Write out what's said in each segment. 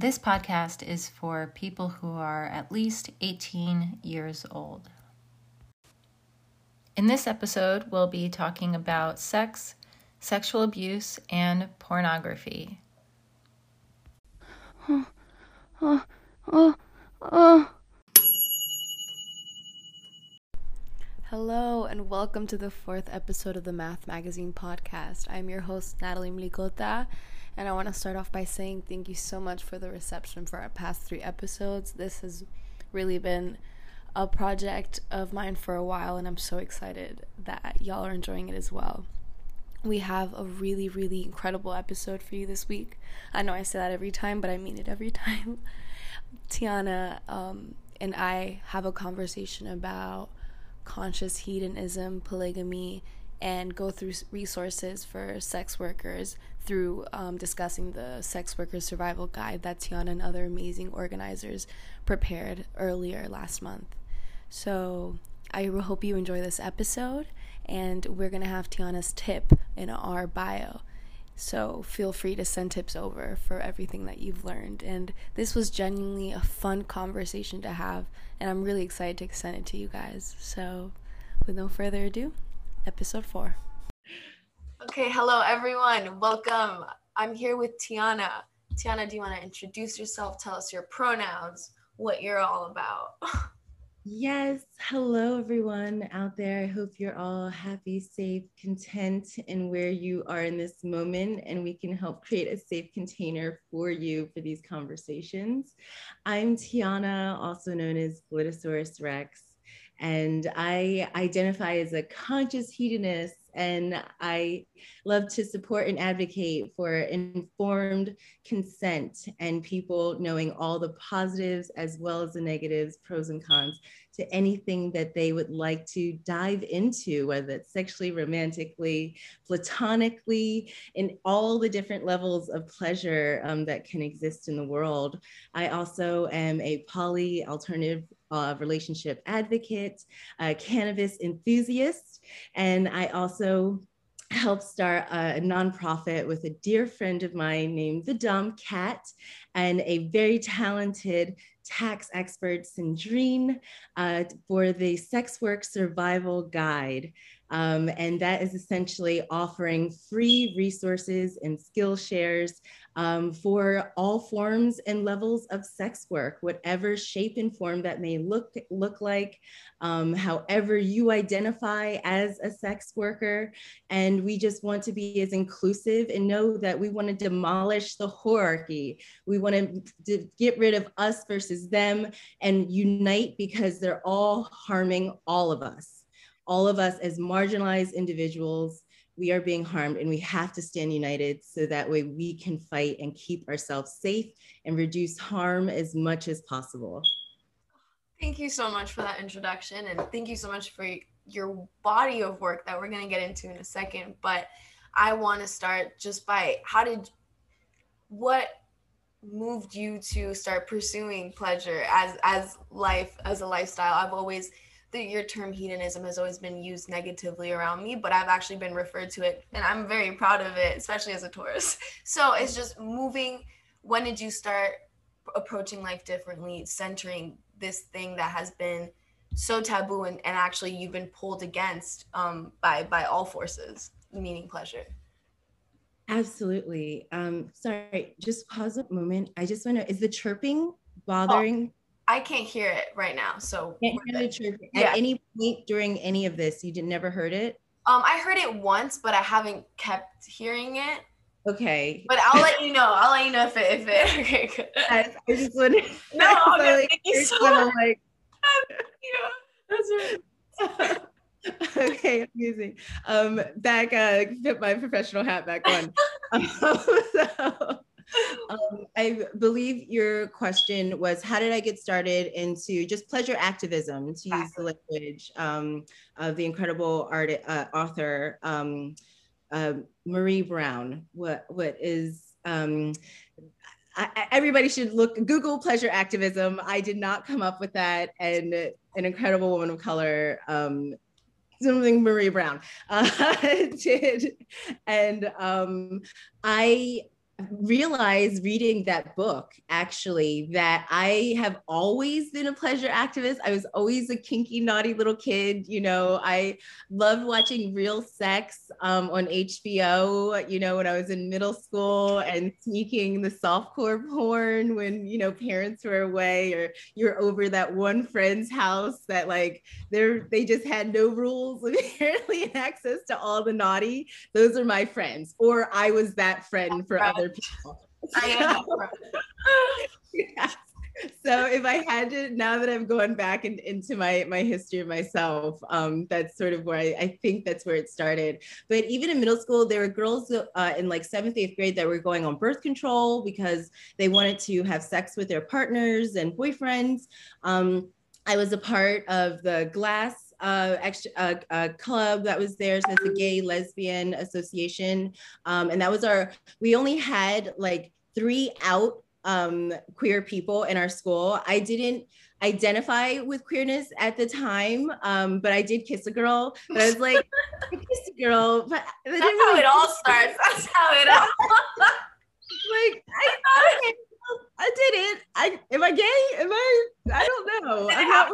This podcast is for people who are at least 18 years old. In this episode, we'll be talking about sex, sexual abuse, and pornography. Oh, oh, oh, oh. Hello, and welcome to the fourth episode of the Math Magazine podcast. I'm your host, Natalie Mlikota, and I want to start off by saying thank you so much for the reception for our past three episodes. This has really been a project of mine for a while, and I'm so excited that y'all are enjoying it as well. We have a really, really incredible episode for you this week. I know I say that every time, but I mean it every time. Tiana um, and I have a conversation about conscious hedonism, polygamy, and go through resources for sex workers through um, discussing the Sex Workers Survival Guide that Tiana and other amazing organizers prepared earlier last month. So I hope you enjoy this episode, and we're to have Tiana's tip in our bio. So feel free to send tips over for everything that you've learned. And this was genuinely a fun conversation to have, and I'm really excited to send it to you guys. So with no further ado, episode four. Okay, hello everyone. Welcome. I'm here with Tiana. Tiana, do you want to introduce yourself? Tell us your pronouns, what you're all about. Yes. Hello, everyone out there. I hope you're all happy, safe, content in where you are in this moment, and we can help create a safe container for you for these conversations. I'm Tiana, also known as Glitosaurus Rex, and I identify as a conscious hedonist and I love to support and advocate for informed consent and people knowing all the positives as well as the negatives, pros and cons to anything that they would like to dive into, whether it's sexually, romantically, platonically, in all the different levels of pleasure um, that can exist in the world. I also am a poly alternative uh, relationship advocate, a cannabis enthusiast, and I also helped start a nonprofit with a dear friend of mine named The Dom Cat and a very talented tax expert, Sandrine, uh, for the Sex Work Survival Guide. Um, and that is essentially offering free resources and skill shares um, for all forms and levels of sex work, whatever shape and form that may look, look like, um, however you identify as a sex worker. And we just want to be as inclusive and know that we want to demolish the hierarchy. We want to get rid of us versus them and unite because they're all harming all of us. All of us as marginalized individuals we are being harmed and we have to stand united so that way we can fight and keep ourselves safe and reduce harm as much as possible. Thank you so much for that introduction and thank you so much for your body of work that we're going to get into in a second, but I want to start just by how did what moved you to start pursuing pleasure as as life as a lifestyle? I've always the your term hedonism has always been used negatively around me, but I've actually been referred to it, and I'm very proud of it, especially as a Taurus. So it's just moving. When did you start approaching life differently, centering this thing that has been so taboo, and, and actually you've been pulled against um, by by all forces, meaning pleasure? Absolutely. Um, sorry, just pause a moment. I just want to. Is the chirping bothering? Oh I can't hear it right now. So at yeah. any point during any of this, you did never heard it? Um, I heard it once, but I haven't kept hearing it. Okay. But I'll let you know. I'll let you know if it if it okay good. I, I just want No, so, like, thank you so much. Like, that's right. okay, amazing. Um, back uh fit my professional hat back on. um, so um, I believe your question was how did I get started into just pleasure activism, to use the language um, of the incredible art, uh, author um, uh, Maree Brown. What what is um, I, everybody should look Google pleasure activism. I did not come up with that, and an incredible woman of color um, something Maree Brown uh, did. And um, I realized reading that book actually that I have always been a pleasure activist. I was always a kinky, naughty little kid. You know, I loved watching real sex um, on HBO, you know, when I was in middle school and sneaking the softcore porn when, you know, parents were away or you're over that one friend's house that like they're, they just had no rules apparently and access to all the naughty. Those are my friends. Or I was that friend for other people. So if I had to, now that I've gone back in, into my my history myself, um, that's sort of where I, I, think that's where it started. But even in middle school, there were girls uh, in like seventh, eighth grade that were going on birth control because they wanted to have sex with their partners and boyfriends. Um, I was a part of the glass uh, extra, uh, uh, club that was there. So it's a gay lesbian association. Um, and that was our, we only had like three out um, queer people in our school. I didn't identify with queerness at the time, um, but I did kiss a girl. But I was like, I kissed a girl, but that's how really it all starts. That's how it all. like I, I, I did it. I am I gay? Am I? I don't know. I'm not,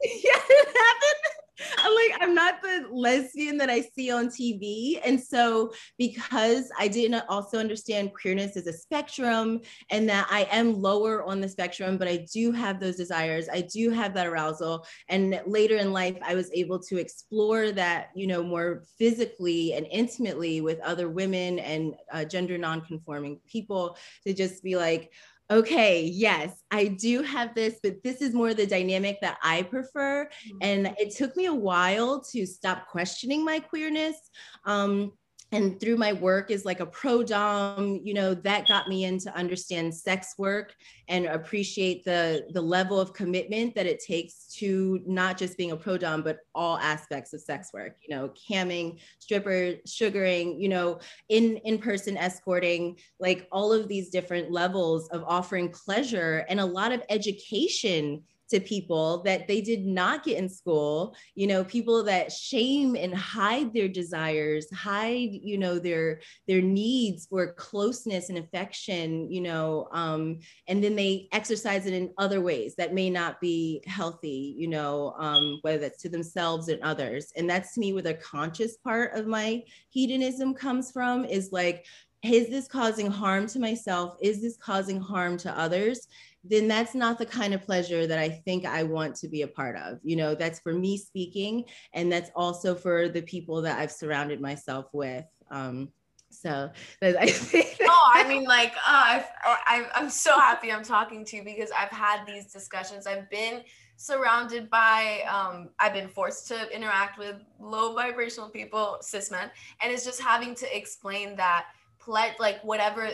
yeah, it happened. I'm like, I'm not the lesbian that I see on TV. And so, because I didn't also understand queerness as a spectrum and that I am lower on the spectrum, but I do have those desires, I do have that arousal. And later in life, I was able to explore that, you know, more physically and intimately with other women and uh, gender non-conforming people to just be like, okay, yes, I do have this, but this is more the dynamic that I prefer. Mm-hmm. And it took me a while to stop questioning my queerness. Um, and through my work is like a pro dom you know that got me in to understand sex work and appreciate the the level of commitment that it takes to not just being a pro dom but all aspects of sex work you know camming stripper sugaring you know in in person escorting like all of these different levels of offering pleasure and a lot of education to people that they did not get in school you know people that shame and hide their desires hide you know their their needs for closeness and affection you know um, and then they exercise it in other ways that may not be healthy you know um, whether that's to themselves and others. And that's to me where the conscious part of my hedonism comes from is like is this causing harm to myself? Is this causing harm to others then that's not the kind of pleasure that I think I want to be a part of. You know, that's for me speaking, and that's also for the people that I've surrounded myself with. Um, so I oh, I mean, like, uh, i am so happy I'm talking to you because I've had these discussions. I've been surrounded by, um, I've been forced to interact with low vibrational people, cis men, and it's just having to explain that, like, whatever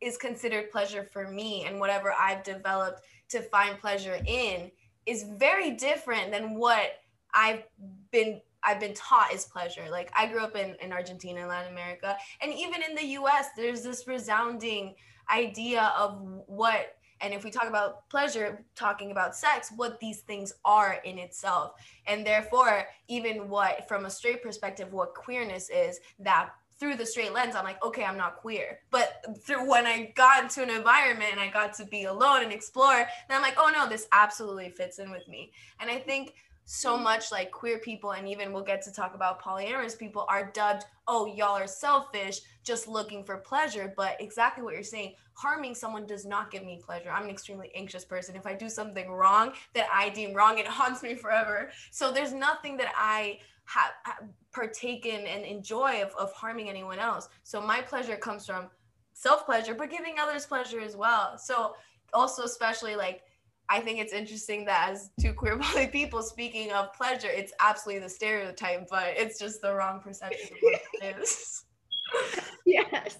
is considered pleasure for me and whatever I've developed to find pleasure in is very different than what I've been I've been taught is pleasure. Like I grew up in, in Argentina, Latin America, and even in the US, there's this resounding idea of what and if we talk about pleasure, talking about sex, what these things are in itself. And therefore, even what from a straight perspective, what queerness is, that through the straight lens, I'm like, okay, I'm not queer. But through when I got into an environment and I got to be alone and explore, then I'm like, oh no, this absolutely fits in with me. And I think so much like queer people, and even we'll get to talk about polyamorous people, are dubbed, oh, y'all are selfish, just looking for pleasure. But exactly what you're saying, harming someone does not give me pleasure. I'm an extremely anxious person. If I do something wrong that I deem wrong, it haunts me forever. So there's nothing that I have, have partaken and enjoy of, of harming anyone else. So my pleasure comes from self pleasure, but giving others pleasure as well. So also, especially like, I think it's interesting that as two queer poly people speaking of pleasure, it's absolutely the stereotype, but it's just the wrong perception of what it is. yes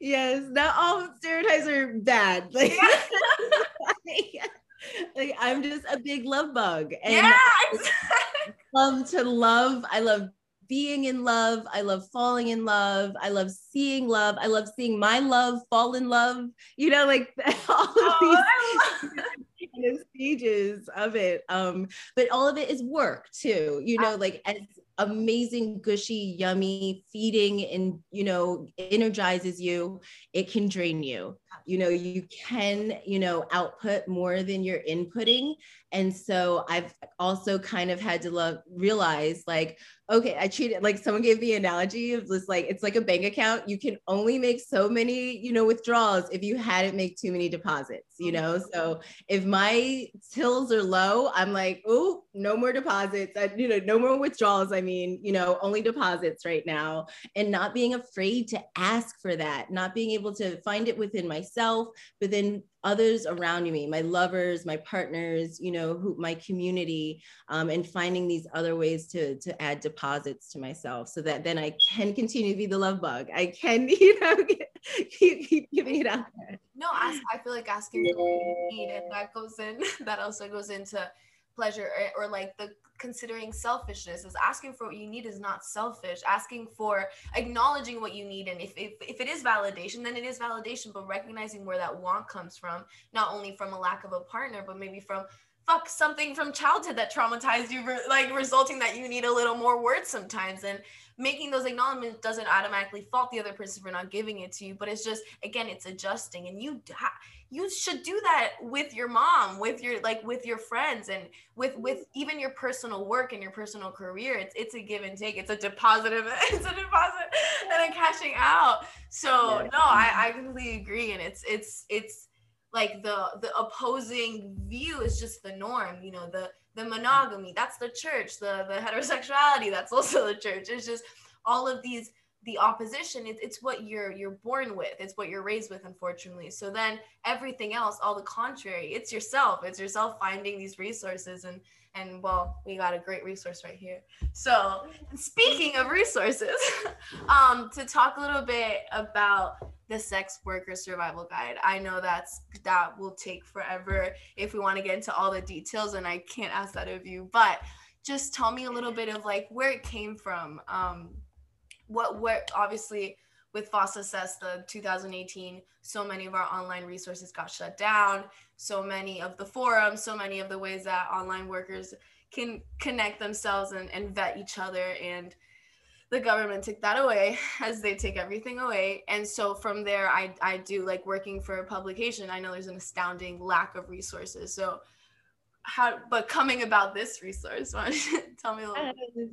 yes not all stereotypes are bad like, like i'm just a big love bug and yeah, exactly. Love to love i love being in love. I love falling in love. I love seeing love. I love seeing my love fall in love. You know, like all of oh, these stages of it. Um, but all of it is work too, you know, like as amazing, gushy, yummy, feeding and, you know, energizes you, it can drain you. You know, you can, you know, output more than you're inputting. And so I've also kind of had to love, realize like, okay, I treat it like someone gave the analogy of this like it's like a bank account. You can only make so many, you know, withdrawals if you hadn't make too many deposits, you know. So if my tills are low, I'm like, oh, no more deposits. I, you know, no more withdrawals. I mean, you know, only deposits right now. And not being afraid to ask for that, not being able to find it within myself, but then others around me, my lovers, my partners, you know, who my community, um, and finding these other ways to to add deposits to myself, so that then I can continue to be the love bug. I can, you know, keep, keep giving it out there. No, ask, I feel like asking for what you need, and that goes in. That also goes into pleasure or, or like the considering selfishness is asking for what you need is not selfish. Asking for acknowledging what you need and if, if, if it is validation then it is validation but recognizing where that want comes from not only from a lack of a partner but maybe from fuck something from childhood that traumatized you like resulting that you need a little more words sometimes and making those acknowledgments doesn't automatically fault the other person for not giving it to you but it's just again it's adjusting and you you should do that with your mom with your like with your friends and with with even your personal work and your personal career it's it's a give and take it's a deposit of it's a deposit and a cashing out. So no i i completely agree and it's it's it's like the the opposing view is just the norm you know the the monogamy that's the church the the heterosexuality that's also the church. It's just all of these the opposition it, it's what you're you're born with it's what you're raised with unfortunately. So then everything else all the contrary it's yourself it's yourself finding these resources and and well we got a great resource right here. So speaking of resources um to talk a little bit about the sex worker survival guide. I know that's that will take forever if we want to get into all the details and i can't ask that of you but just tell me a little bit of like where it came from um what what obviously with FOSTA-SES the 2018 so many of our online resources got shut down. So many of the forums so many of the ways that online workers can connect themselves and, and vet each other and the government took that away as they take everything away. And so from there i i do like working for a publication. I know there's an astounding lack of resources. So how but coming about this resource tell me a little um, bit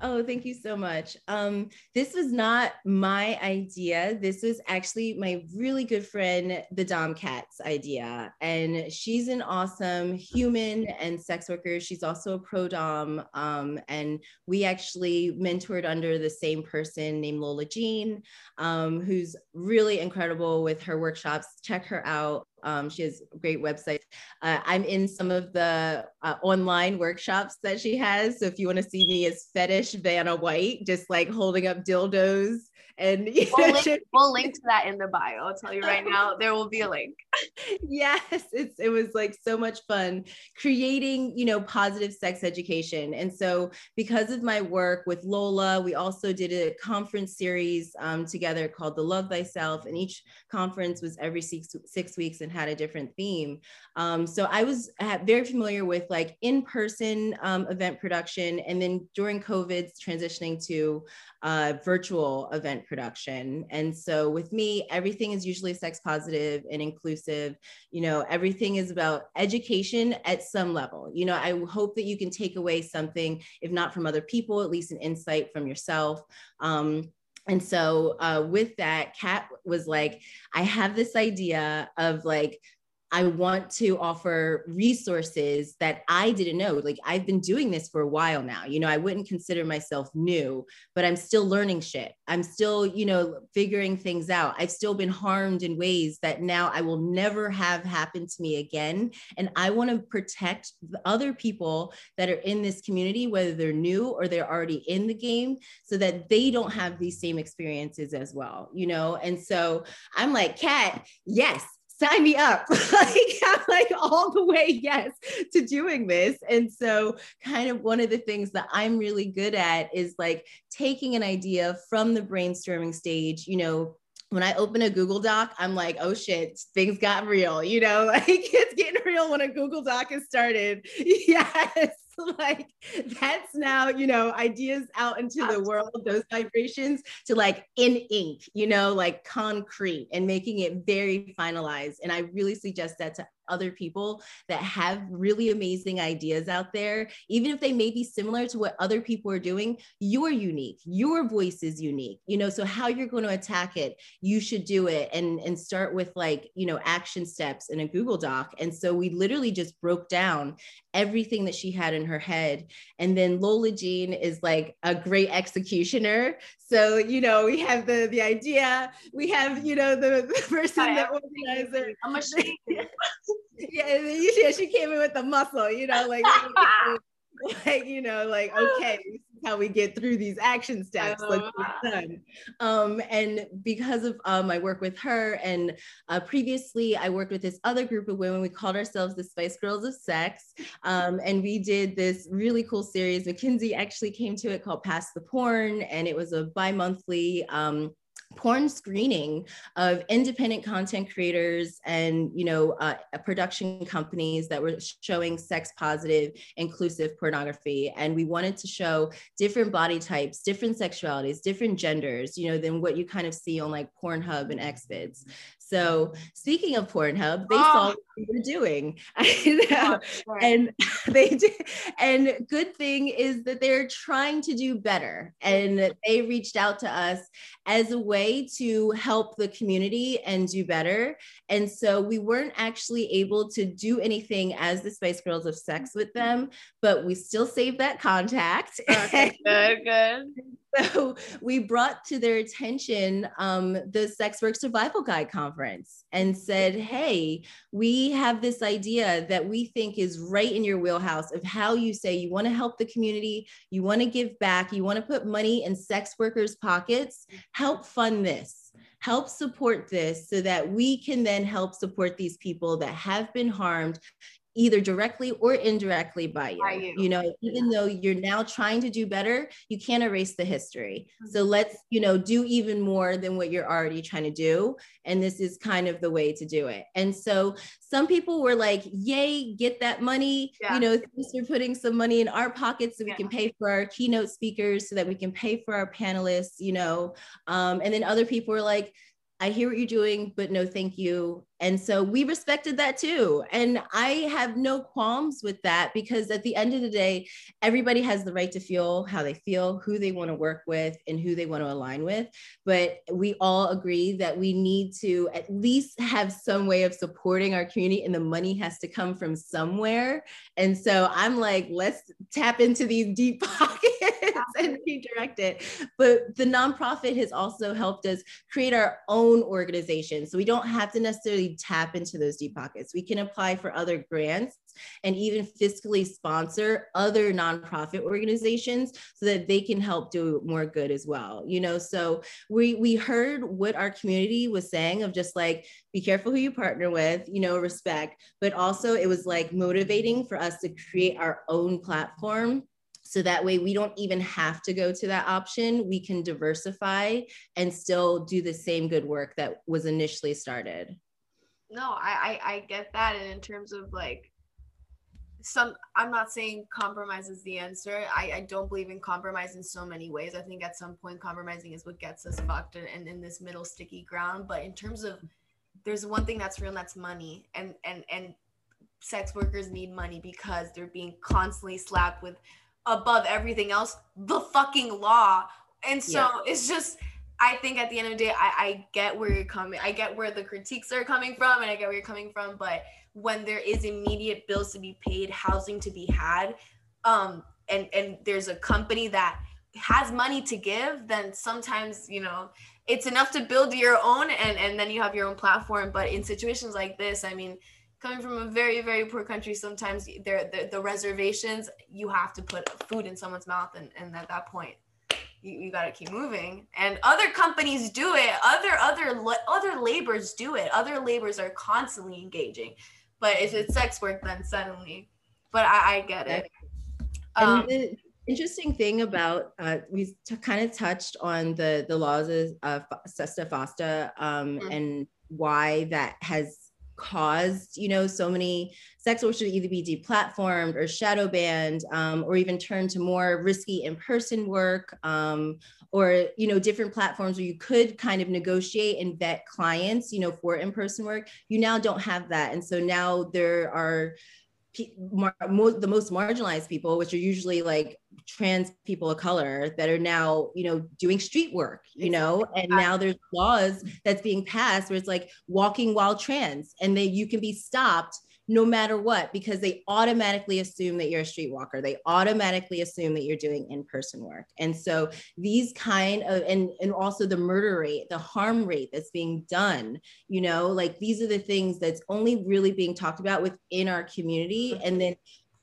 Oh, thank you so much. Um, this was not my idea. This was actually my really good friend, the Dom Cat's idea. And she's an awesome human and sex worker. She's also a pro Dom. Um, and we actually mentored under the same person named Lola Jean, um, who's really incredible with her workshops. Check her out. Um, she has great website. Uh, I'm in some of the uh, online workshops that she has. So if you want to see me as fetish Vanna White, just like holding up dildos and we'll, link, we'll link to that in the bio. I'll tell you right now, there will be a link. yes, it's it was like so much fun creating, you know, positive sex education. And so because of my work with Lola, we also did a conference series um, together called The Love Thyself. And each conference was every six, six weeks and had a different theme. Um, so I was very familiar with like in-person um, event production. And then during COVID, transitioning to uh, virtual event production. And so with me, everything is usually sex positive and inclusive. You know, everything is about education at some level. You know, I hope that you can take away something, if not from other people, at least an insight from yourself. Um, and so uh, with that, Kat was like, I have this idea of like I want to offer resources that I didn't know. Like I've been doing this for a while now. You know, I wouldn't consider myself new, but I'm still learning shit. I'm still, you know, figuring things out. I've still been harmed in ways that now I will never have happen to me again. And I want to protect the other people that are in this community, whether they're new or they're already in the game, so that they don't have these same experiences as well, you know? And so I'm like, Kat, yes, sign me up. like I'm like all the way yes to doing this. And so kind of one of the things that I'm really good at is like taking an idea from the brainstorming stage, you know, when I open a Google Doc, I'm like, oh shit, things got real. You know, like it's getting real when a Google Doc is started. Yes. like that's now you know ideas out into the world those vibrations to like in ink you know like concrete and making it very finalized. And i really suggest that to other people that have really amazing ideas out there, even if they may be similar to what other people are doing, you're unique. Your voice is unique, you know. So, how you're going to attack it, you should do it and, and start with like, you know, action steps in a Google Doc. And so, we literally just broke down everything that she had in her head. And then Lola Jean is like a great executioner. So, you know, we have the the idea, we have, you know, the, the person that organizes it. I'm a yeah, she came in with the muscle, you know, like, like you know, like okay, this is how we get through these action steps. Let's get done. Um, and because of uh, my work with her, and uh, previously I worked with this other group of women. We called ourselves the Spice Girls of Sex, um, and we did this really cool series. Mackenzie actually came to it called Pass the Porn, and it was a bi-monthly. Um, porn screening of independent content creators and you know uh, production companies that were showing sex positive inclusive pornography. And we wanted to show different body types different sexualities different genders you know than what you kind of see on like pornhub and xvids so speaking of Pornhub, they oh. saw ah. what we were doing. Oh, and they did. And good thing is that they're trying to do better. And they reached out to us as a way to help the community and do better. And so we weren't actually able to do anything as the Spice Girls of Sex with them, but we still saved that contact. Okay, good, good. So we brought to their attention um, the Sex Work Survival Guide Conference and said, hey, we have this idea that we think is right in your wheelhouse of how you say you want to help the community, you want to give back, you want to put money in sex workers' pockets, help fund this. Help support this so that we can then help support these people that have been harmed either directly or indirectly by you. By you. you. know, even though you're now trying to do better, you can't erase the history. Mm-hmm. So let's, you know, do even more than what you're already trying to do. And this is kind of the way to do it. And so some people were like, yay, get that money. Yeah. You know, thanks for putting some money in our pockets so we yeah. can pay for our keynote speakers, so that we can pay for our panelists, you know. Um, and then other people were like, I hear what you're doing, but no, thank you. And so we respected that too. And I have no qualms with that because at the end of the day, everybody has the right to feel how they feel, who they want to work with, and who they want to align with. But we all agree that we need to at least have some way of supporting our community, and the money has to come from somewhere. And so I'm like, let's tap into these deep pockets and redirect it. But the nonprofit has also helped us create our own organization. So we don't have to necessarily tap into those deep pockets. We can apply for other grants and even fiscally sponsor other nonprofit organizations so that they can help do more good as well. You know, so we we heard what our community was saying of just like be careful who you partner with, you know, respect, but also it was like motivating for us to create our own platform so that way we don't even have to go to that option we can diversify and still do the same good work that was initially started no, I, I I get that, and in terms of like some i'm not saying compromise is the answer. I, I don't believe in compromise in so many ways. I think at some point compromising is what gets us fucked and in, in this middle sticky ground. But in terms of there's one thing that's real and that's money. And and and sex workers need money because they're being constantly slapped with above everything else the fucking law. And so yeah. it's just I think at the end of the day, I, I get where you're coming. I get where the critiques are coming from, and I get where you're coming from. But when there is immediate bills to be paid, housing to be had, um, and and there's a company that has money to give, then sometimes you know it's enough to build your own, and and then you have your own platform. But in situations like this, I mean, coming from a very very poor country, sometimes there the, the reservations you have to put food in someone's mouth, and and at that point you, you got to keep moving. And other companies do it. Other other other labors do it. Other labors are constantly engaging. But if it's sex work then suddenly. But i, I get it. Um, interesting thing about uh, we t- kind of touched on the the laws of uh, Sesta Fosta um, mm-hmm. and why that has caused you know so many sex workers to either be deplatformed or shadow banned um, or even turn to more risky in-person work um, or you know different platforms where you could kind of negotiate and vet clients you know for in-person work you now don't have that. And so now there are the most marginalized people, which are usually like trans people of color that are now, you know, doing street work, you know, and now there's laws that's being passed where it's like walking while trans and then you can be stopped no matter what because they automatically assume that you're a streetwalker. They automatically assume that you're doing in-person work. And so these kind of and and also the murder rate the harm rate that's being done you know? Like these are the things that's only really being talked about within our community. Mm-hmm. And then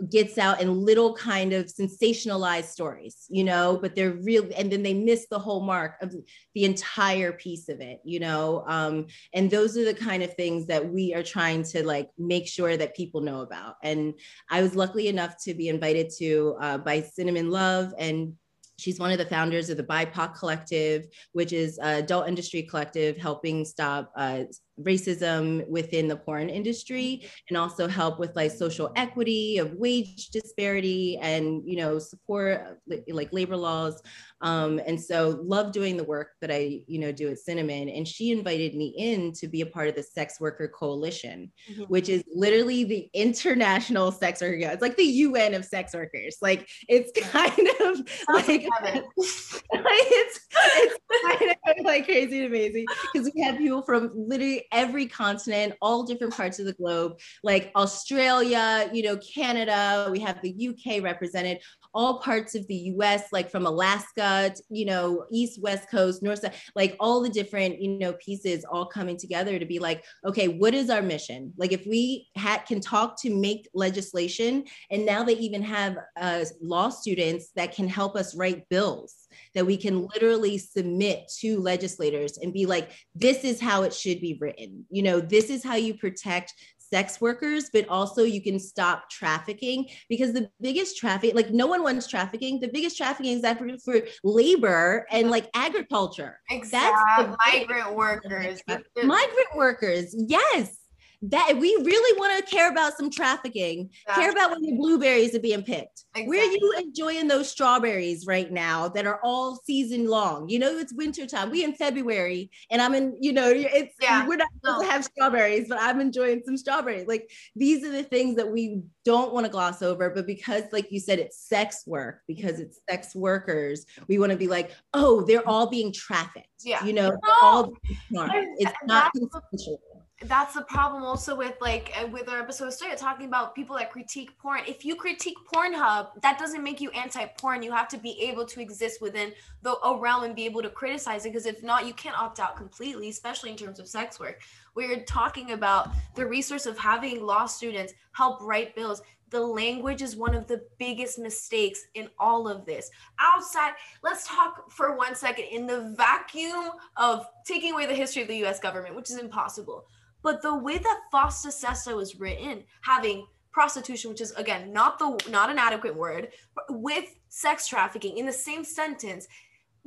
gets out in little kind of sensationalized stories, you know, but they're real, and then they miss the whole mark of the entire piece of it, you know. Um, and those are the kind of things that we are trying to like make sure that people know about. And I was lucky enough to be invited to uh, by Cinnamon Love and She's one of the founders of the BIPOC Collective, which is an adult industry collective helping stop uh, racism within the porn industry and also help with like social equity of wage disparity and you know support like labor laws. Um, and so love doing the work that i you know do at cinnamon. And she invited me in to be a part of the sex worker coalition mm-hmm. which is literally the international sex worker it's like the un of sex workers. Like it's kind of like it's, it's kind of like crazy and amazing because we have people from literally every continent, all different parts of the globe, like Australia, you know, Canada, we have the UK represented, all parts of the US, like from Alaska, to, you know, East, West Coast, North, South, like all the different, you know, pieces all coming together to be like, okay, what is our mission? Like if we can talk to make legislation, and now they even have uh, law students that can help us write bills that we can literally submit to legislators and be like, this is how it should be written. You know, this is how you protect sex workers, but also you can stop trafficking because the biggest traffic, like no one wants trafficking. The biggest trafficking is that for, for labor and like agriculture. Exactly. That's migrant workers. Migrant workers. Yes that we really want to care about some trafficking, care about when your blueberries are being picked. Exactly. Where are you enjoying those strawberries right now that are all season long? You know, it's winter time. We in February, and I'm in. You know, it's yeah. we're not supposed no. to have strawberries, but I'm enjoying some strawberries. Like these are the things that we don't want to gloss over, but because, like you said, it's sex work, because it's sex workers, we want to be like, oh, they're all being trafficked. Yeah, you know, no. all it's not consensual that's the problem also with like uh, with our episode started talking about people that critique porn if you critique pornhub that doesn't make you anti-porn you have to be able to exist within the a realm and be able to criticize it because if not you can't opt out completely especially in terms of sex work we're talking about the resource of having law students help write bills the language is one of the biggest mistakes in all of this. Outside, let's talk for one second in the vacuum of taking away the history of the US government, which is impossible. But the way that Fosta Sesta was written, having prostitution, which is again not the not an adequate word, with sex trafficking in the same sentence,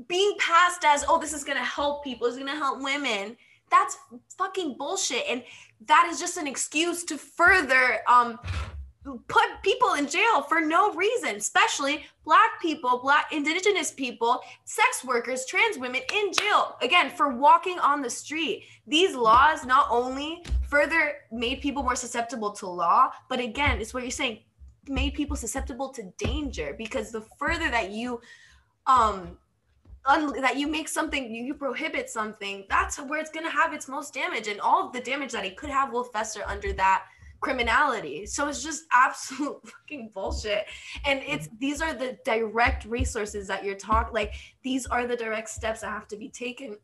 being passed as oh this is gonna help people, it's gonna help women. That's fucking bullshit, and that is just an excuse to further um put people in jail for no reason, especially black people, black indigenous people, sex workers, trans women in jail again for walking on the street. These laws not only further made people more susceptible to law, but again, it's what you're saying, made people susceptible to danger because the further that you um un- that you make something you, you prohibit something that's where it's going to have its most damage and all of the damage that it could have will fester under that criminality. So it's just absolute fucking bullshit. And it's these are the direct resources that you're talking like these are the direct steps that have to be taken.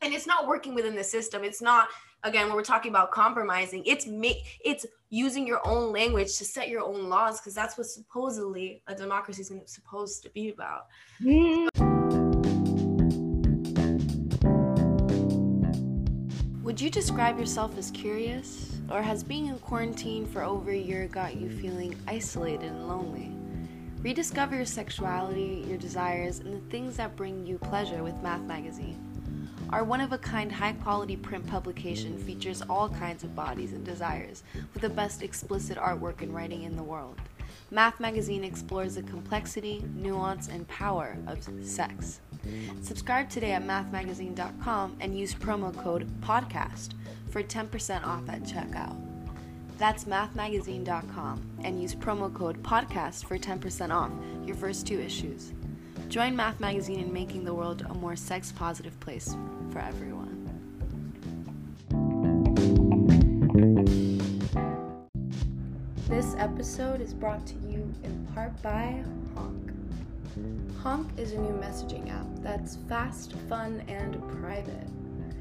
And it's not working within the system. It's not again when we're talking about compromising. It's make it's using your own language to set your own laws because that's what supposedly a democracy is supposed to be about. Mm-hmm. Would you describe yourself as curious? Or has being in quarantine for over a year got you feeling isolated and lonely? Rediscover your sexuality, your desires, and the things that bring you pleasure with Math Magazine. Our one of a kind, high quality print publication features all kinds of bodies and desires with the best explicit artwork and writing in the world. Math Magazine explores the complexity, nuance, and power of sex. Subscribe today at mathmagazine.com and use promo code PODCAST for 10% off at checkout. That's mathmagazine.com and use promo code PODCAST for 10% off your first two issues. Join Math Magazine in making the world a more sex positive place for everyone. This episode is brought to you in part by Honk. Honk is a new messaging app that's fast, fun, and private.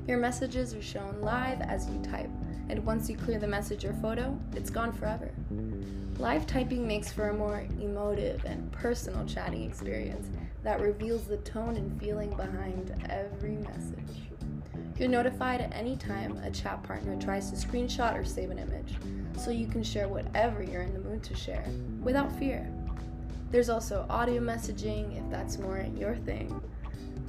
Your messages are shown live as you type, and once you clear the message or photo, it's gone forever. Live typing makes for a more emotive and personal chatting experience that reveals the tone and feeling behind every message. You're notified at any time a chat partner tries to screenshot or save an image, so you can share whatever you're in the mood to share without fear. There's also audio messaging if that's more your thing.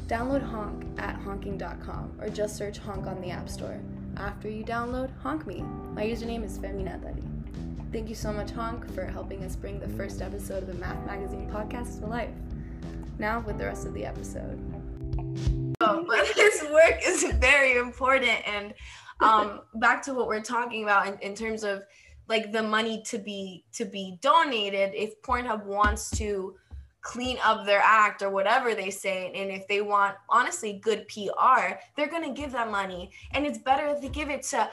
Download Honk at honking.com or just search Honk on the App Store. After you download, honk me. My username is Feminatari. Thank you so much, Honk, for helping us bring the first episode of the Math Magazine podcast to life. Now, with the rest of the episode. Oh, but his work is very important. And um, back to what we're talking about in, in terms of like the money to be to be donated if pornhub wants to clean up their act or whatever they say. And if they want honestly good pr they're going to give that money. And it's better if they give it to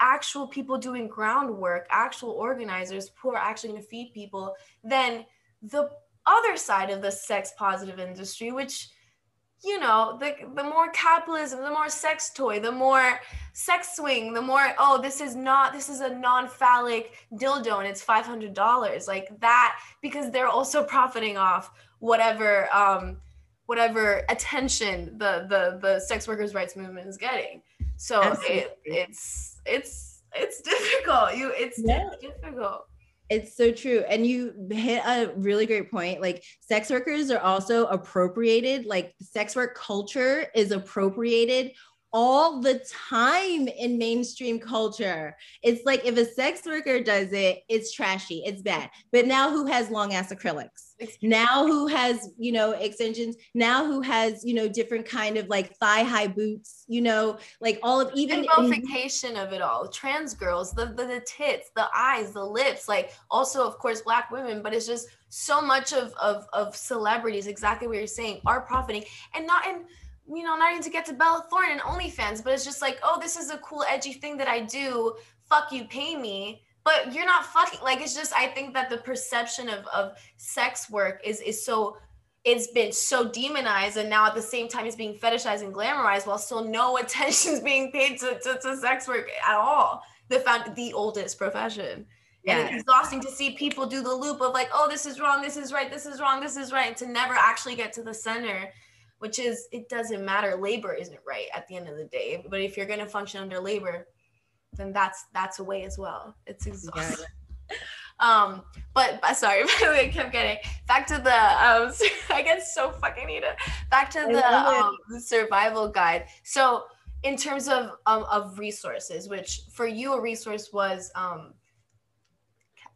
actual people doing groundwork actual organizers who are actually going to feed people than the other side of the sex positive industry which you know, the the more capitalism, the more sex toy, the more sex swing, the more oh, this is not this is a non-phallic dildo and it's five hundred dollars like that because they're also profiting off whatever um whatever attention the the the sex workers rights movement is getting. So it, it's it's it's difficult. You it's yeah. difficult. It's so true. And you hit a really great point. Like, sex workers are also appropriated, like, sex work culture is appropriated all the time in mainstream culture. It's like if a sex worker does it, it's trashy, it's bad. But now who has long ass acrylics? Now who has, you know, extensions? Now who has, you know, different kind of like thigh high boots, you know, like all of even simplification of it all. Trans girls, the, the the tits, the eyes, the lips, like also of course black women, but it's just so much of of of celebrities, exactly what you're saying, are profiting and not in you know, not even to get to Bella Thorne and OnlyFans, but it's just like, oh, this is a cool, edgy thing that I do. Fuck you, pay me. But you're not fucking like it's just I think that the perception of of sex work is is so it's been so demonized and now at the same time it's being fetishized and glamorized while still no attention is being paid to, to, to sex work at all. The found the oldest profession. Yeah. And it's exhausting to see people do the loop of like, oh, this is wrong, this is right, this is wrong, this is right, to never actually get to the center which is it doesn't matter. Labor isn't right at the end of the day. But if you're going to function under labor then that's that's a way as well. It's exhausting. Yeah. um but sorry I kept getting back to the um i get so fucking need it back to the um, survival guide. So in terms of um, of resources which for you a resource was um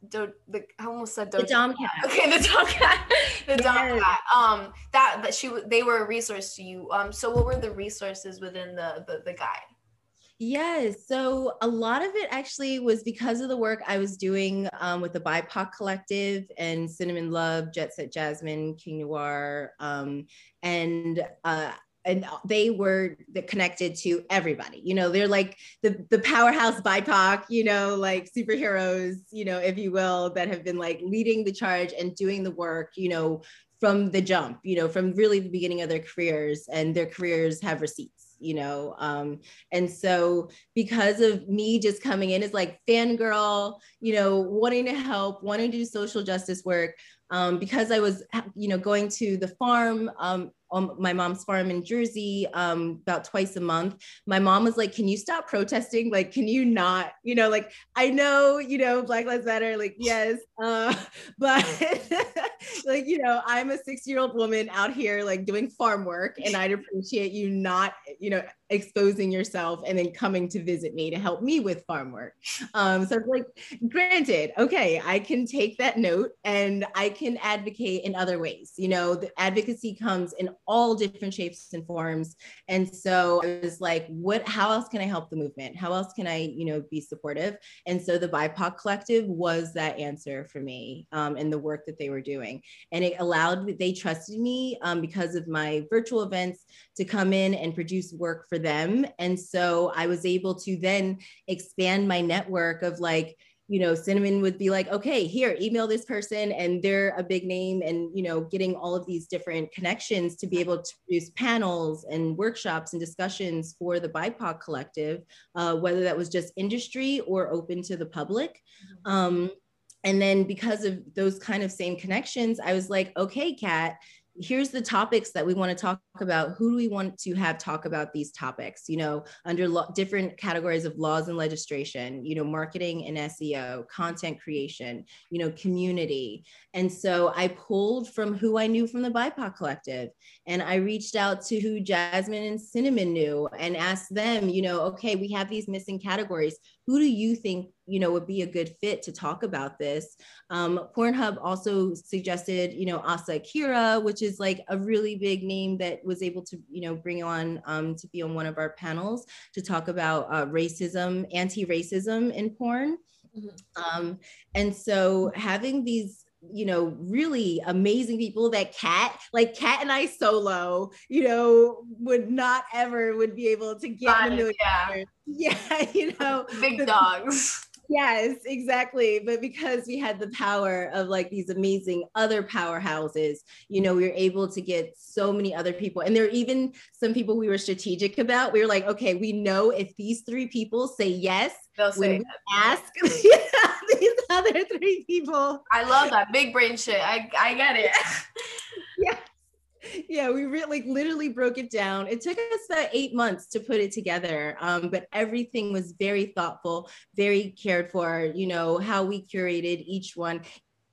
do, the I almost said the Dom cat. Okay, the Dom cat. the yes. Dom cat. Um, that that she they were a resource to you. Um, so what were the resources within the the, the guide? Yes. So a lot of it actually was because of the work I was doing um, with the BIPOC Collective and Cinnamon Love, Jet Set Jasmine, King Noir, um, and uh, and they were connected to everybody you know they're like the the powerhouse bipoc you know like superheroes you know if you will that have been like leading the charge and doing the work you know from the jump you know from really the beginning of their careers and their careers have receipts you know um and so because of me just coming in as like fangirl you know wanting to help wanting to do social justice work um, because I was, you know, going to the farm um, on my mom's farm in Jersey um, about twice a month. My mom was like, "Can you stop protesting? Like, can you not? You know, like I know, you know, Black Lives Matter. Like, yes, uh, but like, you know, I'm a six year old woman out here like doing farm work, and I'd appreciate you not, you know, exposing yourself and then coming to visit me to help me with farm work. Um, so like, granted, okay, I can take that note and I can advocate in other ways. You know, the advocacy comes in all different shapes and forms. And so I was like, what, how else can I help the movement? How else can I, you know, be supportive? And so the BIPOC collective was that answer for me um, and the work that they were doing. And it allowed, they trusted me um, because of my virtual events to come in and produce work for them. And so I was able to then expand my network of like, you know, Cinnamon would be like, okay, here, email this person, and they're a big name, and you know, getting all of these different connections to be able to produce panels and workshops and discussions for the BIPOC collective, uh, whether that was just industry or open to the public. Mm-hmm. Um, and then because of those kind of same connections, I was like, okay, Kat, here's the topics that we want to talk about. Who do we want to have talk about these topics? You know under lo- different categories of laws and legislation you know marketing and seo content creation you know community. And so i pulled from who i knew from the bipoc collective and i reached out to who jasmine and cinnamon knew and asked them you know okay we have these missing categories who do you think you know would be a good fit to talk about this um, pornhub also suggested you know asa akira which is like a really big name that was able to you know bring on um, to be on one of our panels to talk about uh, racism anti-racism in porn mm-hmm. um, and so having these you know, really amazing people that Cat, like Cat and I solo, you know, would not ever would be able to get in the yeah. yeah, you know, big dogs. Yes, exactly. But because we had the power of like these amazing other powerhouses, you know, we were able to get so many other people. And there are even some people we were strategic about. We were like, okay, we know if these three people say yes, They'll when we ask these other three people. I love that big brain shit. I, I get it. yeah we really like, literally broke it down. It took us about eight months to put it together, um, but everything was very thoughtful, very cared for. You know how we curated each one,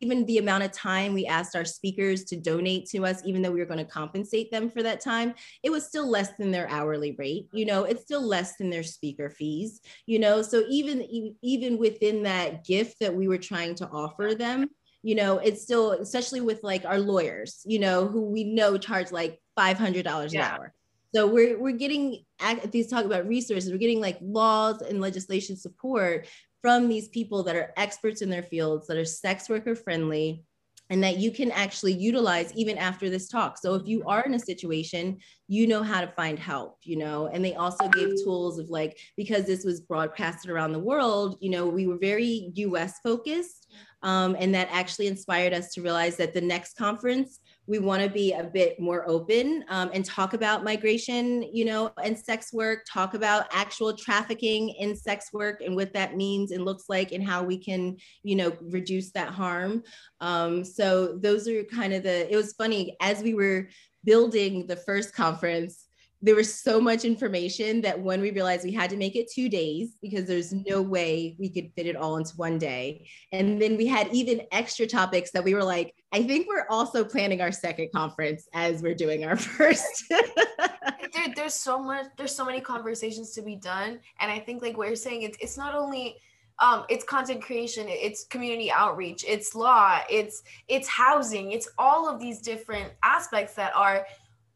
even the amount of time we asked our speakers to donate to us, even though we were going to compensate them for that time, it was still less than their hourly rate. You know, it's still less than their speaker fees. You know, so even even within that gift that we were trying to offer them you know it's still especially with like our lawyers you know who we know charge like $500 yeah. an hour so we're we're getting these talk about resources we're getting like laws and legislation support from these people that are experts in their fields that are sex worker friendly and that you can actually utilize even after this talk. So if you are in a situation, you know how to find help, you know, and they also gave tools of like, because this was broadcasted around the world, you know, we were very US focused. Um, and that actually inspired us to realize that the next conference, we want to be a bit more open um, and talk about migration, you know, and sex work, talk about actual trafficking in sex work and what that means and looks like and how we can, you know, reduce that harm. Um, so those are kind of the, it was funny as we were building the first conference, there was so much information that when we realized we had to make it two days because there's no way we could fit it all into one day. And then we had even extra topics that we were like, I think we're also planning our second conference as we're doing our first. there, there's so much, there's so many conversations to be done. And I think like what you're saying, it's it's not only um, it's content creation it's community outreach it's law it's it's housing it's all of these different aspects that are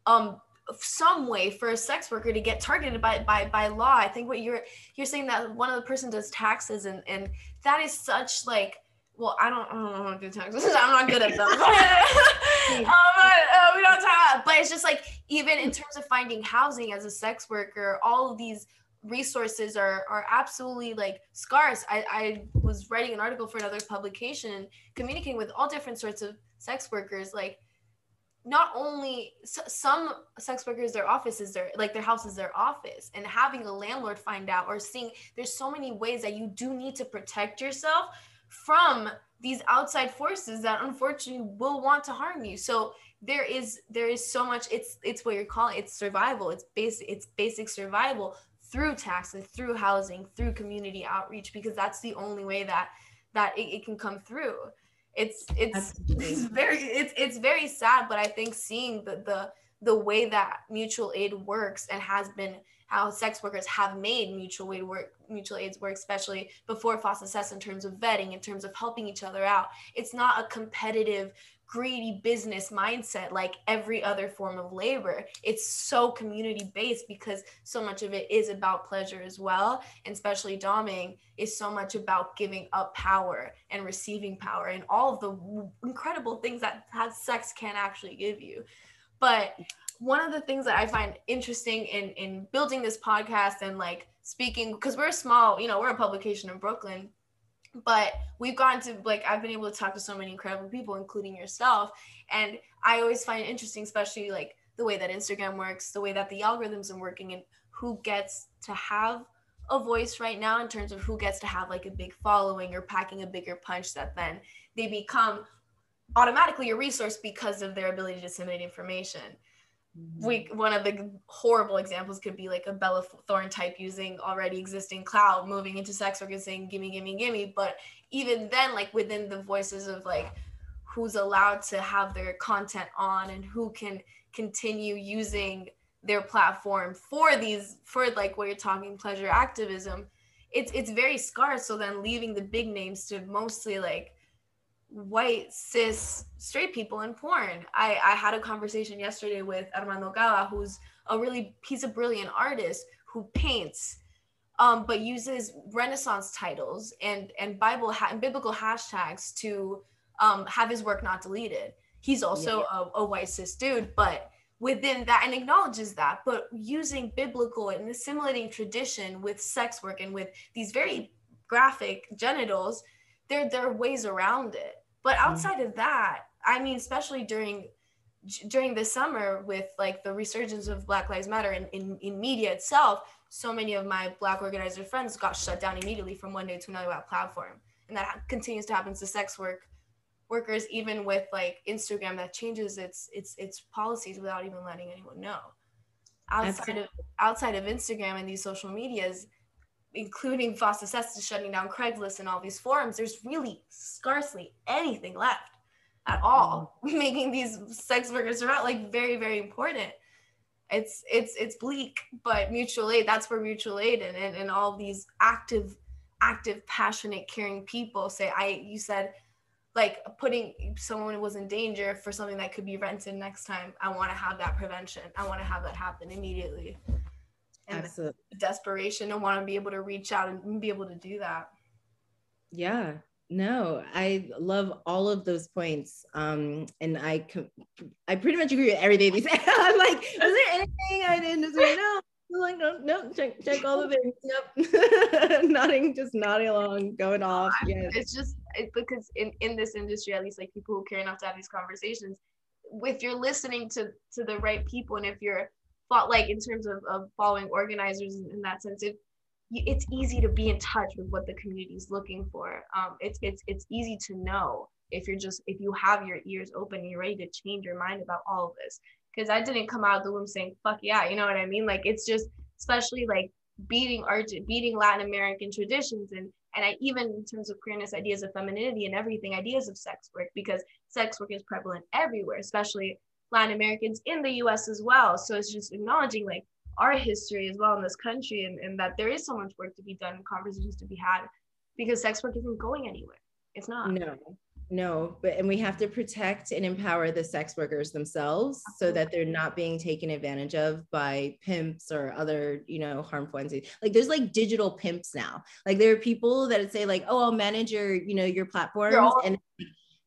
um some way for a sex worker to get targeted by by by law. I think what you're you're saying that one of the person does taxes and and that is such like well, I don't, I don't know how to do taxes. I'm not good at them. um, uh, we don't talk, but it's just like even in terms of finding housing as a sex worker, all of these resources are are absolutely like scarce. I, I was writing an article for another publication, communicating with all different sorts of sex workers, like not only some sex workers their office is their like their house is their office and having a landlord find out or seeing there's so many ways that you do need to protect yourself from these outside forces that unfortunately will want to harm you. So there is there is so much it's it's what you're calling it's survival it's basic it's basic survival through taxes through housing through community outreach because that's the only way that that it, it can come through it's it's, it's very it's it's very sad but i think seeing the the the way that mutual aid works and has been how sex workers have made mutual aid work mutual aids work especially before FOSTA-SESTA in terms of vetting in terms of helping each other out it's not a competitive greedy business mindset like every other form of labor. It's so community based because so much of it is about pleasure as well. And especially doming is so much about giving up power and receiving power and all of the incredible things that sex can actually give you. But one of the things that I find interesting in in building this podcast and like speaking because we're small, you know, we're a publication in Brooklyn but we've gotten to like i've been able to talk to so many incredible people including yourself and i always find it interesting especially like the way that instagram works the way that the algorithms are working and who gets to have a voice right now in terms of who gets to have like a big following or packing a bigger punch that then they become automatically a resource because of their ability to disseminate information. Mm-hmm. we one of the horrible examples could be like a Bella Thorne type using already existing cloud moving into sex work and saying gimme gimme gimme. But even then like within the voices of like who's allowed to have their content on and who can continue using their platform for these for like what you're talking pleasure activism it's it's very scarce. So then leaving the big names to mostly like white cis straight people in porn. I, I had a conversation yesterday with Armando Gala, who's a really he's a brilliant artist who paints, um, but uses Renaissance titles and and Bible ha- and biblical hashtags to um, have his work not deleted. He's also yeah. a, a white cis dude, but within that and acknowledges that, but using biblical and assimilating tradition with sex work and with these very graphic genitals, there there are ways around it but mm-hmm. outside of that, I mean, especially during during the summer with like the resurgence of Black Lives Matter in, in, in media itself, so many of my Black organizer friends got shut down immediately from one day to another without platform. And that continues to happen to sex work workers, even with like Instagram that changes its its its policies without even letting anyone know. Outside of outside of Instagram and these social medias, including FOSTA-SESTA shutting down Craigslist and all these forums, there's really scarcely anything left at all, mm. making these sex workers are like very, very important. It's it's it's bleak, but mutual aid, that's where mutual aid and, and, and all these active, active, passionate, caring people say, I you said like putting someone was in danger for something that could be rented next time. I want to have that prevention. I want to have that happen immediately and Absolutely. desperation and want to be able to reach out and be able to do that. Yeah, no, I love all of those points. Um, and I, I pretty much agree with everything they say. I'm like, is there anything I didn't say? No, I'm like, no, no, check, check all the things. Yep, nodding, just nodding along, going off. Yeah, it's just it, because in in this industry, at least like people who care enough to have these conversations, if you're listening to to the right people, and if you're like in terms of, of following organizers in that sense it it's easy to be in touch with what the community is looking for. Um, it's it's it's easy to know if you're just if you have your ears open and you're ready to change your mind about all of this. Because i didn't come out of the womb saying fuck yeah you know what i mean? Like it's just especially like beating art beating latin american traditions and and i even in terms of queerness ideas of femininity and everything ideas of sex work because sex work is prevalent everywhere especially Latin Americans in the US as well. So it's just acknowledging like our history as well in this country and, and that there is so much work to be done, conversations to be had because sex work isn't going anywhere. It's not. No, no, but and we have to protect and empower the sex workers themselves so that they're not being taken advantage of by pimps or other, you know, harmful entities. Like there's like digital pimps now. Like there are people that say like, oh, I'll manage your, you know, your platform and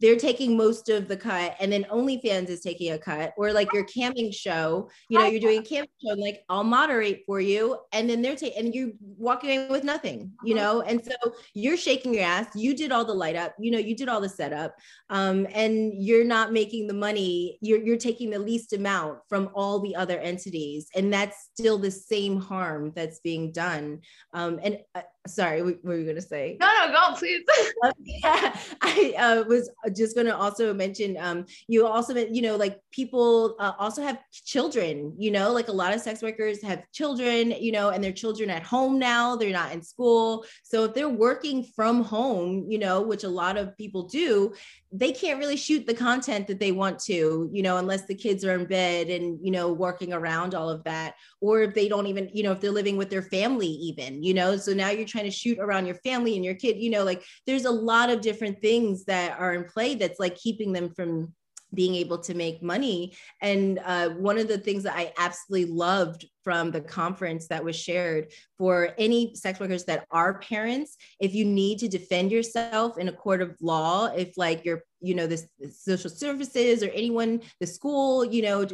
they're taking most of the cut and then OnlyFans is taking a cut or like your camming show, you know, you're doing a camping show and like I'll moderate for you. And then they're taking, and you're walking away with nothing, you uh-huh. know? And so you're shaking your ass. You did all the light up, you know, you did all the setup um, and you're not making the money. You're, you're taking the least amount from all the other entities. And that's still the same harm that's being done. Um, and uh, sorry, what were you gonna say? No, no, go please. I uh, was just gonna also mention, um, you also, you know, like people uh, also have children. You know, like a lot of sex workers have children. You know, and their children at home now. They're not in school, so if they're working from home, you know, which a lot of people do, they can't really shoot the content that they want to. You know, unless the kids are in bed and you know working around all of that, or if they don't even, you know, if they're living with their family, even. You know, so now you're trying to shoot around your family and your kid you know like there's a lot of different things that are in play that's like keeping them from being able to make money. And uh, one of the things that I absolutely loved from the conference that was shared for any sex workers that are parents, if you need to defend yourself in a court of law, if like you're, you know, this social services or anyone, the school, you know,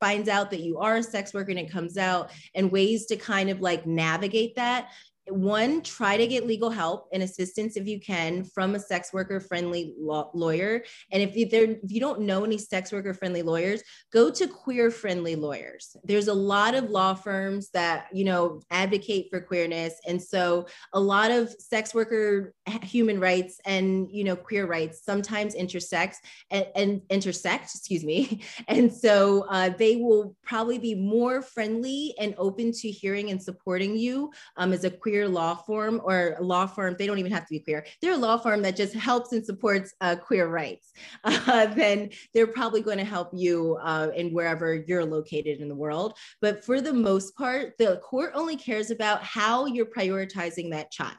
finds out that you are a sex worker and it comes out and ways to kind of like navigate that one try to get legal help and assistance if you can from a sex worker friendly law- lawyer. And if, you, if you don't know any sex worker friendly lawyers go to queer friendly lawyers. There's a lot of law firms that you know advocate for queerness. And so a lot of sex worker human rights and you know queer rights sometimes intersect and, and intersect excuse me. And so uh, they will probably be more friendly and open to hearing and supporting you um, as a queer queer law firm or law firm, they don't even have to be queer, they're a law firm that just helps and supports uh, queer rights, uh, then they're probably going to help you uh, in wherever you're located in the world. But for the most part, the court only cares about how you're prioritizing that child.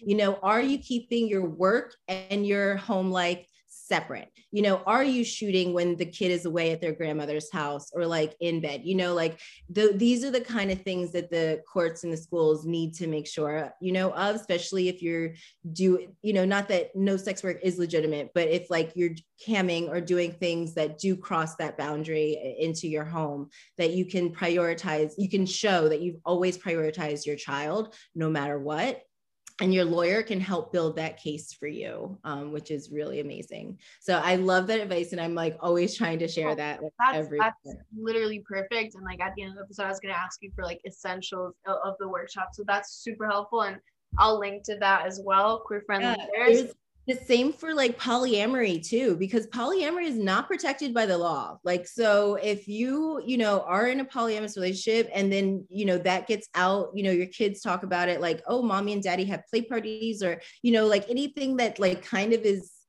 You know, are you keeping your work and your home life separate. You know are you shooting when the kid is away at their grandmother's house or like in bed? You know like the, these are the kind of things that the courts and the schools need to make sure you know of especially if you're do you know not that no sex work is legitimate but if like you're camming or doing things that do cross that boundary uh, into your home that you can prioritize you can show that you've always prioritized your child no matter what and your lawyer can help build that case for you, um, which is really amazing. So I love that advice, and I'm like always trying to share oh, that. that's, every that's literally perfect. And like at the end of the episode, I was going to ask you for like essentials of the workshop, so that's super helpful. And I'll link to that as well. Queer friendly yeah, the same for like polyamory too because polyamory is not protected by the law. Like so if you you know are in a polyamorous relationship and then you know that gets out you know your kids talk about it like oh mommy and daddy have play parties or you know like anything that like kind of is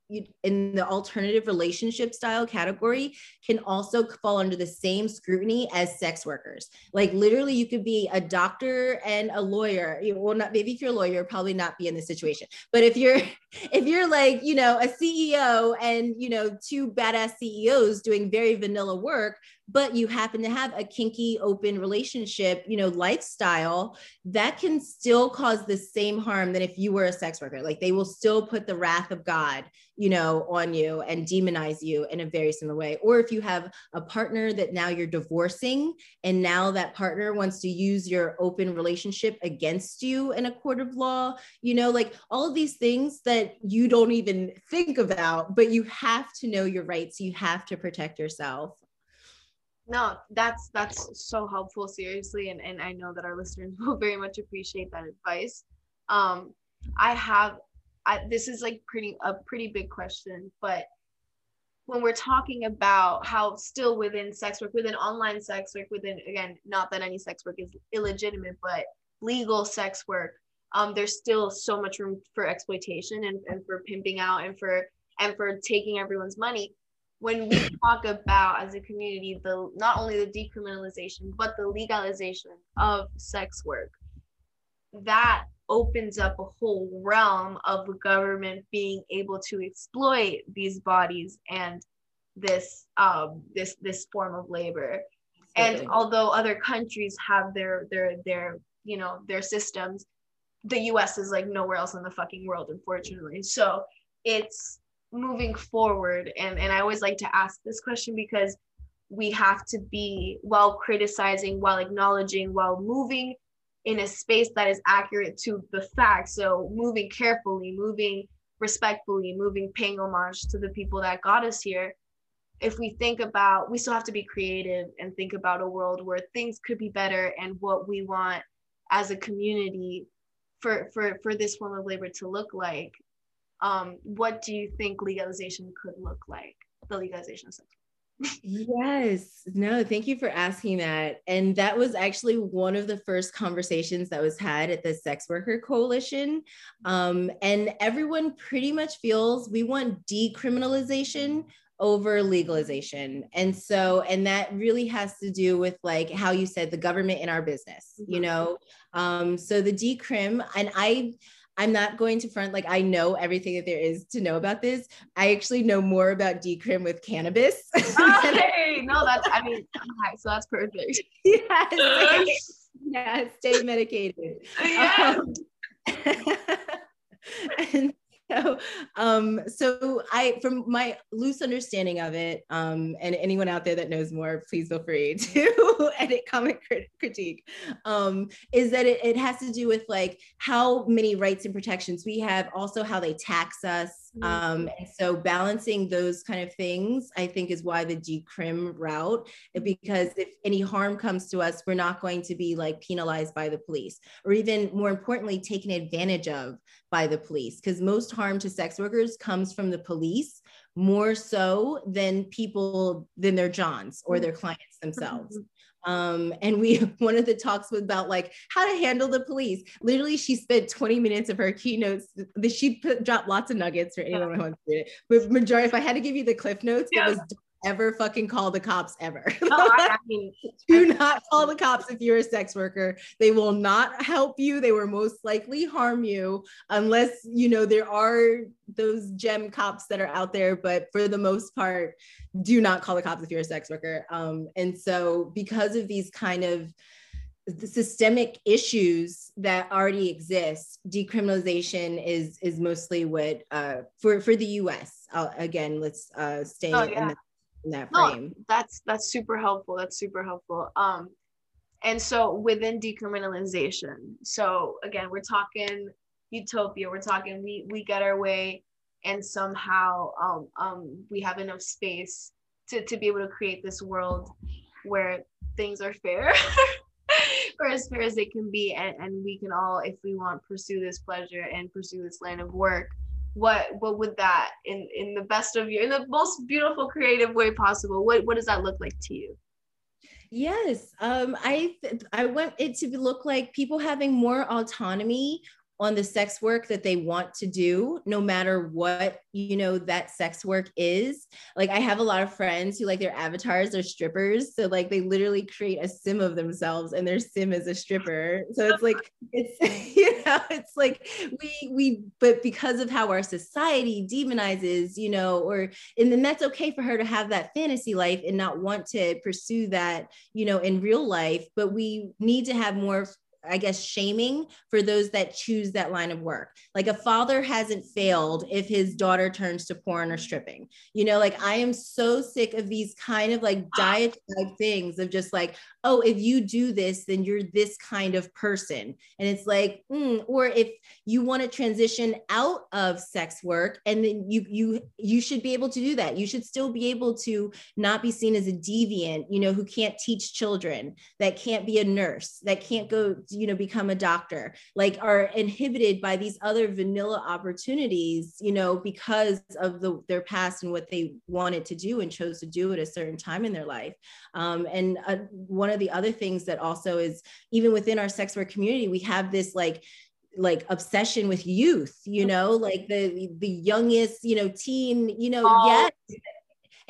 in the alternative relationship style category can also fall under the same scrutiny as sex workers. Like literally, you could be a doctor and a lawyer. Well, not maybe if you're a lawyer, probably not be in this situation. But if you're if you're like you know a CEO and you know two badass CEOs doing very vanilla work, but you happen to have a kinky open relationship you know lifestyle that can still cause the same harm than if you were a sex worker. Like they will still put the wrath of god you know on you and demonize you in a very similar way. Or if you have a partner that now you're divorcing and now that partner wants to use your open relationship against you in a court of law you know like all of these things that you don't even think about but you have to know your rights. You have to protect yourself no that's that's so helpful seriously and, and i know that our listeners will very much appreciate that advice. Um i have I, this is like pretty a pretty big question but when we're talking about how still within sex work within online sex work within again not that any sex work is illegitimate but legal sex work um, there's still so much room for exploitation and, and for pimping out and for and for taking everyone's money when we talk about as a community the not only the decriminalization but the legalization of sex work that opens up a whole realm of the government being able to exploit these bodies and this um this this form of labor. And although other countries have their their their you know their systems the us is like nowhere else in the fucking world unfortunately. So it's moving forward. And and i always like to ask this question because we have to be while criticizing while acknowledging while moving in a space that is accurate to the facts. So moving carefully moving respectfully moving paying homage to the people that got us here. If we think about we still have to be creative and think about a world where things could be better and what we want as a community for for for this form of labor to look like um what do you think legalization could look like? The legalization of sex yes. No thank you for asking that. And that was actually one of the first conversations that was had at the sex worker coalition. Um, and everyone pretty much feels we want decriminalization over legalization. And so and that really has to do with like how you said the government in our business you mm-hmm. know? Um so the decrim and i I'm not going to front like I know everything that there is to know about this. I actually know more about decrim with cannabis. Okay, no, that's I mean, okay, so that's perfect. yes, yeah, stay medicated. Yeah. Um, and so, um, so I, from my loose understanding of it, um, and anyone out there that knows more, please feel free to edit, comment, crit- critique. Um, is that it, it has to do with like how many rights and protections we have, also how they tax us. Um, and so balancing those kind of things, I think, is why the decrim route, mm-hmm. because if any harm comes to us, we're not going to be like penalized by the police, or even more importantly, taken advantage of by the police. Because most harm to sex workers comes from the police more so than people than their johns or mm-hmm. their clients themselves. Mm-hmm. Um, and we one of the talks was about like how to handle the police literally she spent 20 minutes of her keynotes she put dropped lots of nuggets for anyone who wants to read it but majority if i had to give you the cliff notes yeah. it was ever fucking call the cops ever. I mean, Do not call the cops if you're a sex worker. They will not help you. They will most likely harm you unless, you know, there are those gem cops that are out there. But for the most part, do not call the cops if you're a sex worker. Um, and so, because of these kind of the systemic issues that already exist decriminalization is is mostly what uh, for for the us I'll, again let's uh, stay oh, yeah. in the in that frame. No, that's that's super helpful. That's super helpful. Um, and so within decriminalization, so again, we're talking utopia. We're talking we we get our way, and somehow um um we have enough space to to be able to create this world where things are fair. or as fair as they can be and, and we can all if we want pursue this pleasure and pursue this line of work what what would that in in the best of you in the most beautiful creative way possible what what does that look like to you? Yes um i i want it to look like people having more autonomy on the sex work that they want to do no matter what you know that sex work is. Like i have a lot of friends who like their avatars are strippers. So like they literally create a sim of themselves and their sim is a stripper. So it's like it's you know it's like we we but because of how our society demonizes you know or and then that's okay for her to have that fantasy life and not want to pursue that you know in real life but we need to have more I guess, shaming for those that choose that line of work. Like a father hasn't failed if his daughter turns to porn or stripping. You know, like I am so sick of these kind of like diatribe things of just like, oh, if you do this, then you're this kind of person. And it's like, mm, or if you want to transition out of sex work, and then you you you should be able to do that. You should still be able to not be seen as a deviant, you know, who can't teach children, that can't be a nurse, that can't go, you know, become a doctor, like are inhibited by these other vanilla opportunities, you know, because of the their past and what they wanted to do and chose to do at a certain time in their life. Um, and uh, one of the other things that also is even within our sex work community, we have this like like obsession with youth, you know, like the the youngest, you know, teen, you know, oh. yes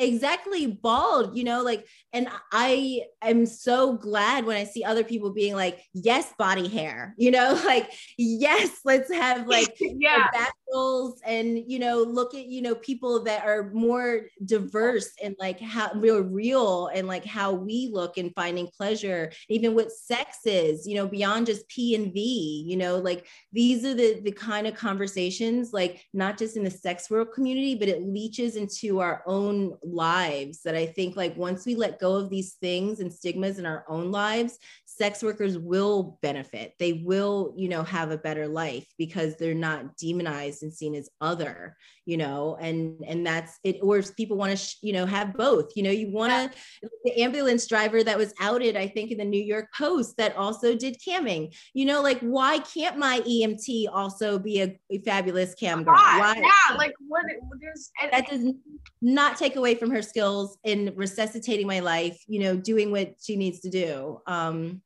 exactly bald you know like and i am so glad when i see other people being like yes body hair you know like yes let's have like yeah goals and you know look at you know people that are more diverse and like how real real and like how we look in finding pleasure even what sex is you know beyond just p and v you know like these are the the kind of conversations like not just in the sex world community but it leaches into our own lives that i think like once we let go of these things and stigmas in our own lives sex workers will benefit. They will you know have a better life because they're not demonized and seen as other you know and and that's it or people want to sh- you know have both you know you want to yeah. the ambulance driver that was outed i think in the new york post that also did camming. You know like why can't my emt also be a, a fabulous cam girl why? Yeah like what there's that does not take away from her skills in resuscitating my life you know doing what she needs to do. Um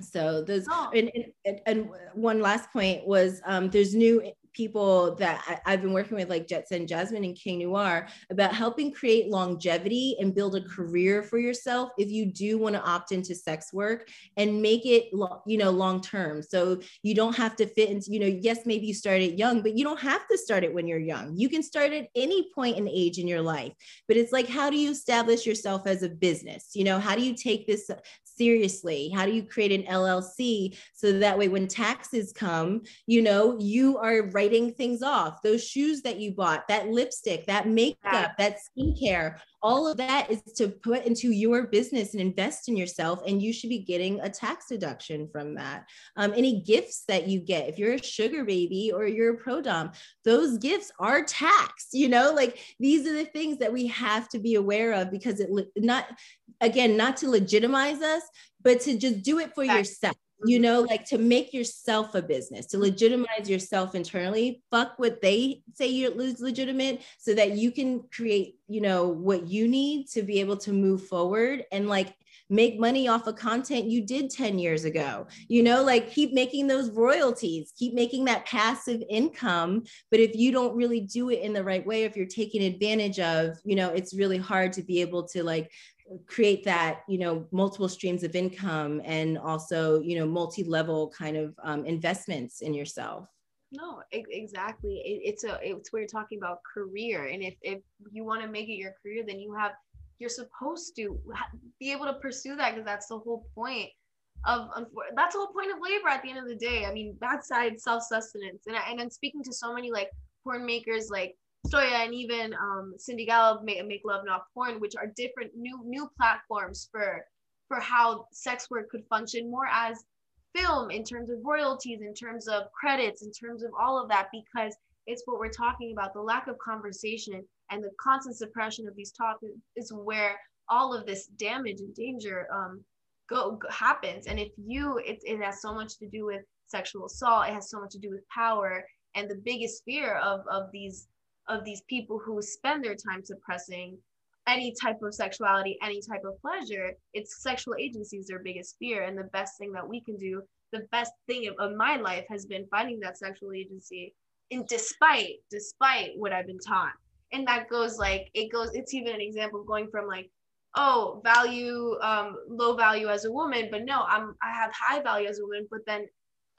so those oh. and, and, and one last point was um, there's new people that I, have been working with, like Jet Setting Jasmine and King Noire, about helping create longevity and build a career for yourself if you do want to opt into sex work and make it, you know, long term. So you don't have to fit into, you know, yes, maybe you started young, but you don't have to start it when you're young. You can start at any point in age in your life. But it's like, how do you establish yourself as a business? You know, how do you take this seriously? How do you create an LLC so that way when taxes come, you know, you are writing things off. Those shoes that you bought, that lipstick, that makeup, that skincare, all of that is to put into your business and invest in yourself and you should be getting a tax deduction from that. Um, any gifts that you get if you're a sugar baby or you're a pro dom those gifts are taxed you know? Like these are the things that we have to be aware of because it not again not to legitimize us but to just do it for yourself you know like to make yourself a business to legitimize yourself internally fuck what they say you're legitimate so that you can create you know what you need to be able to move forward and like make money off of content you did 10 years ago. You know like keep making those royalties keep making that passive income but if you don't really do it in the right way if you're taking advantage of you know it's really hard to be able to like create that you know multiple streams of income and also you know multi-level kind of um, investments in yourself. No exactly. It, it's a it's where you're talking about career. And if if you want to make it your career then you have you're supposed to be able to pursue that because that's the whole point of that's the whole point of labor at the end of the day. I mean backside self-sustenance. And, I, and i'm speaking to so many like porn makers like Stoya and even um, Cindy Gallop make, make Love Not Porn, which are different new new platforms for for how sex work could function more as film in terms of royalties, in terms of credits, in terms of all of that, because it's what we're talking about. The lack of conversation and the constant suppression of these topics is where all of this damage and danger um, go, go happens. And if you, it, it has so much to do with sexual assault. It has so much to do with power. And the biggest fear of, of these of these people who spend their time suppressing any type of sexuality, any type of pleasure, it's sexual agency is their biggest fear. And the best thing that we can do, the best thing of, of my life has been finding that sexual agency and despite, despite what I've been taught. And that goes like, it goes, it's even an example of going from like, oh, value, um, low value as a woman, but no, I'm, I have high value as a woman, but then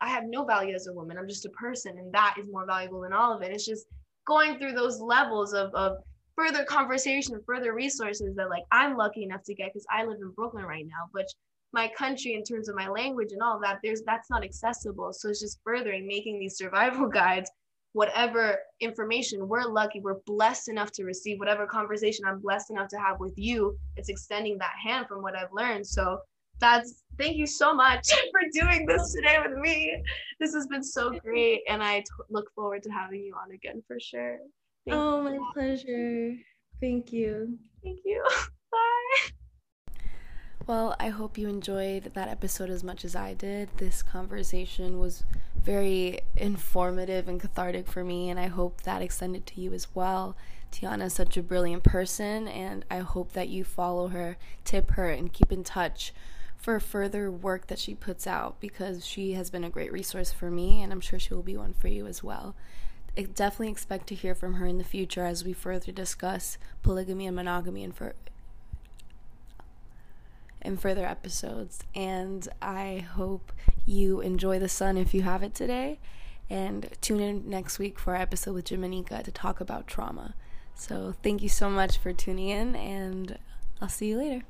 I have no value as a woman. I'm just a person. And that is more valuable than all of it. It's just, going through those levels of, of further conversation, further resources that like I'm lucky enough to get because I live in Brooklyn right now, but my country in terms of my language and all that, there's that's not accessible. So it's just furthering making these survival guides, whatever information we're lucky, we're blessed enough to receive, whatever conversation I'm blessed enough to have with you, it's extending that hand from what I've learned. So that's thank you so much for doing this today with me. This has been so great, and I t- look forward to having you on again for sure. Thank oh, you. my pleasure. Thank you. Thank you. Bye. Well, I hope you enjoyed that episode as much as I did. This conversation was very informative and cathartic for me, and I hope that extended to you as well. Tiana is such a brilliant person, and I hope that you follow her, tip her, and keep in touch for further work that she puts out because she has been a great resource for me and I'm sure she will be one for you as well. I definitely expect to hear from her in the future as we further discuss polygamy and monogamy in, for, in further episodes. And I hope you enjoy the sun if you have it today. And tune in next week for our episode with Jamanika to talk about trauma. So thank you so much for tuning in, and I'll see you later.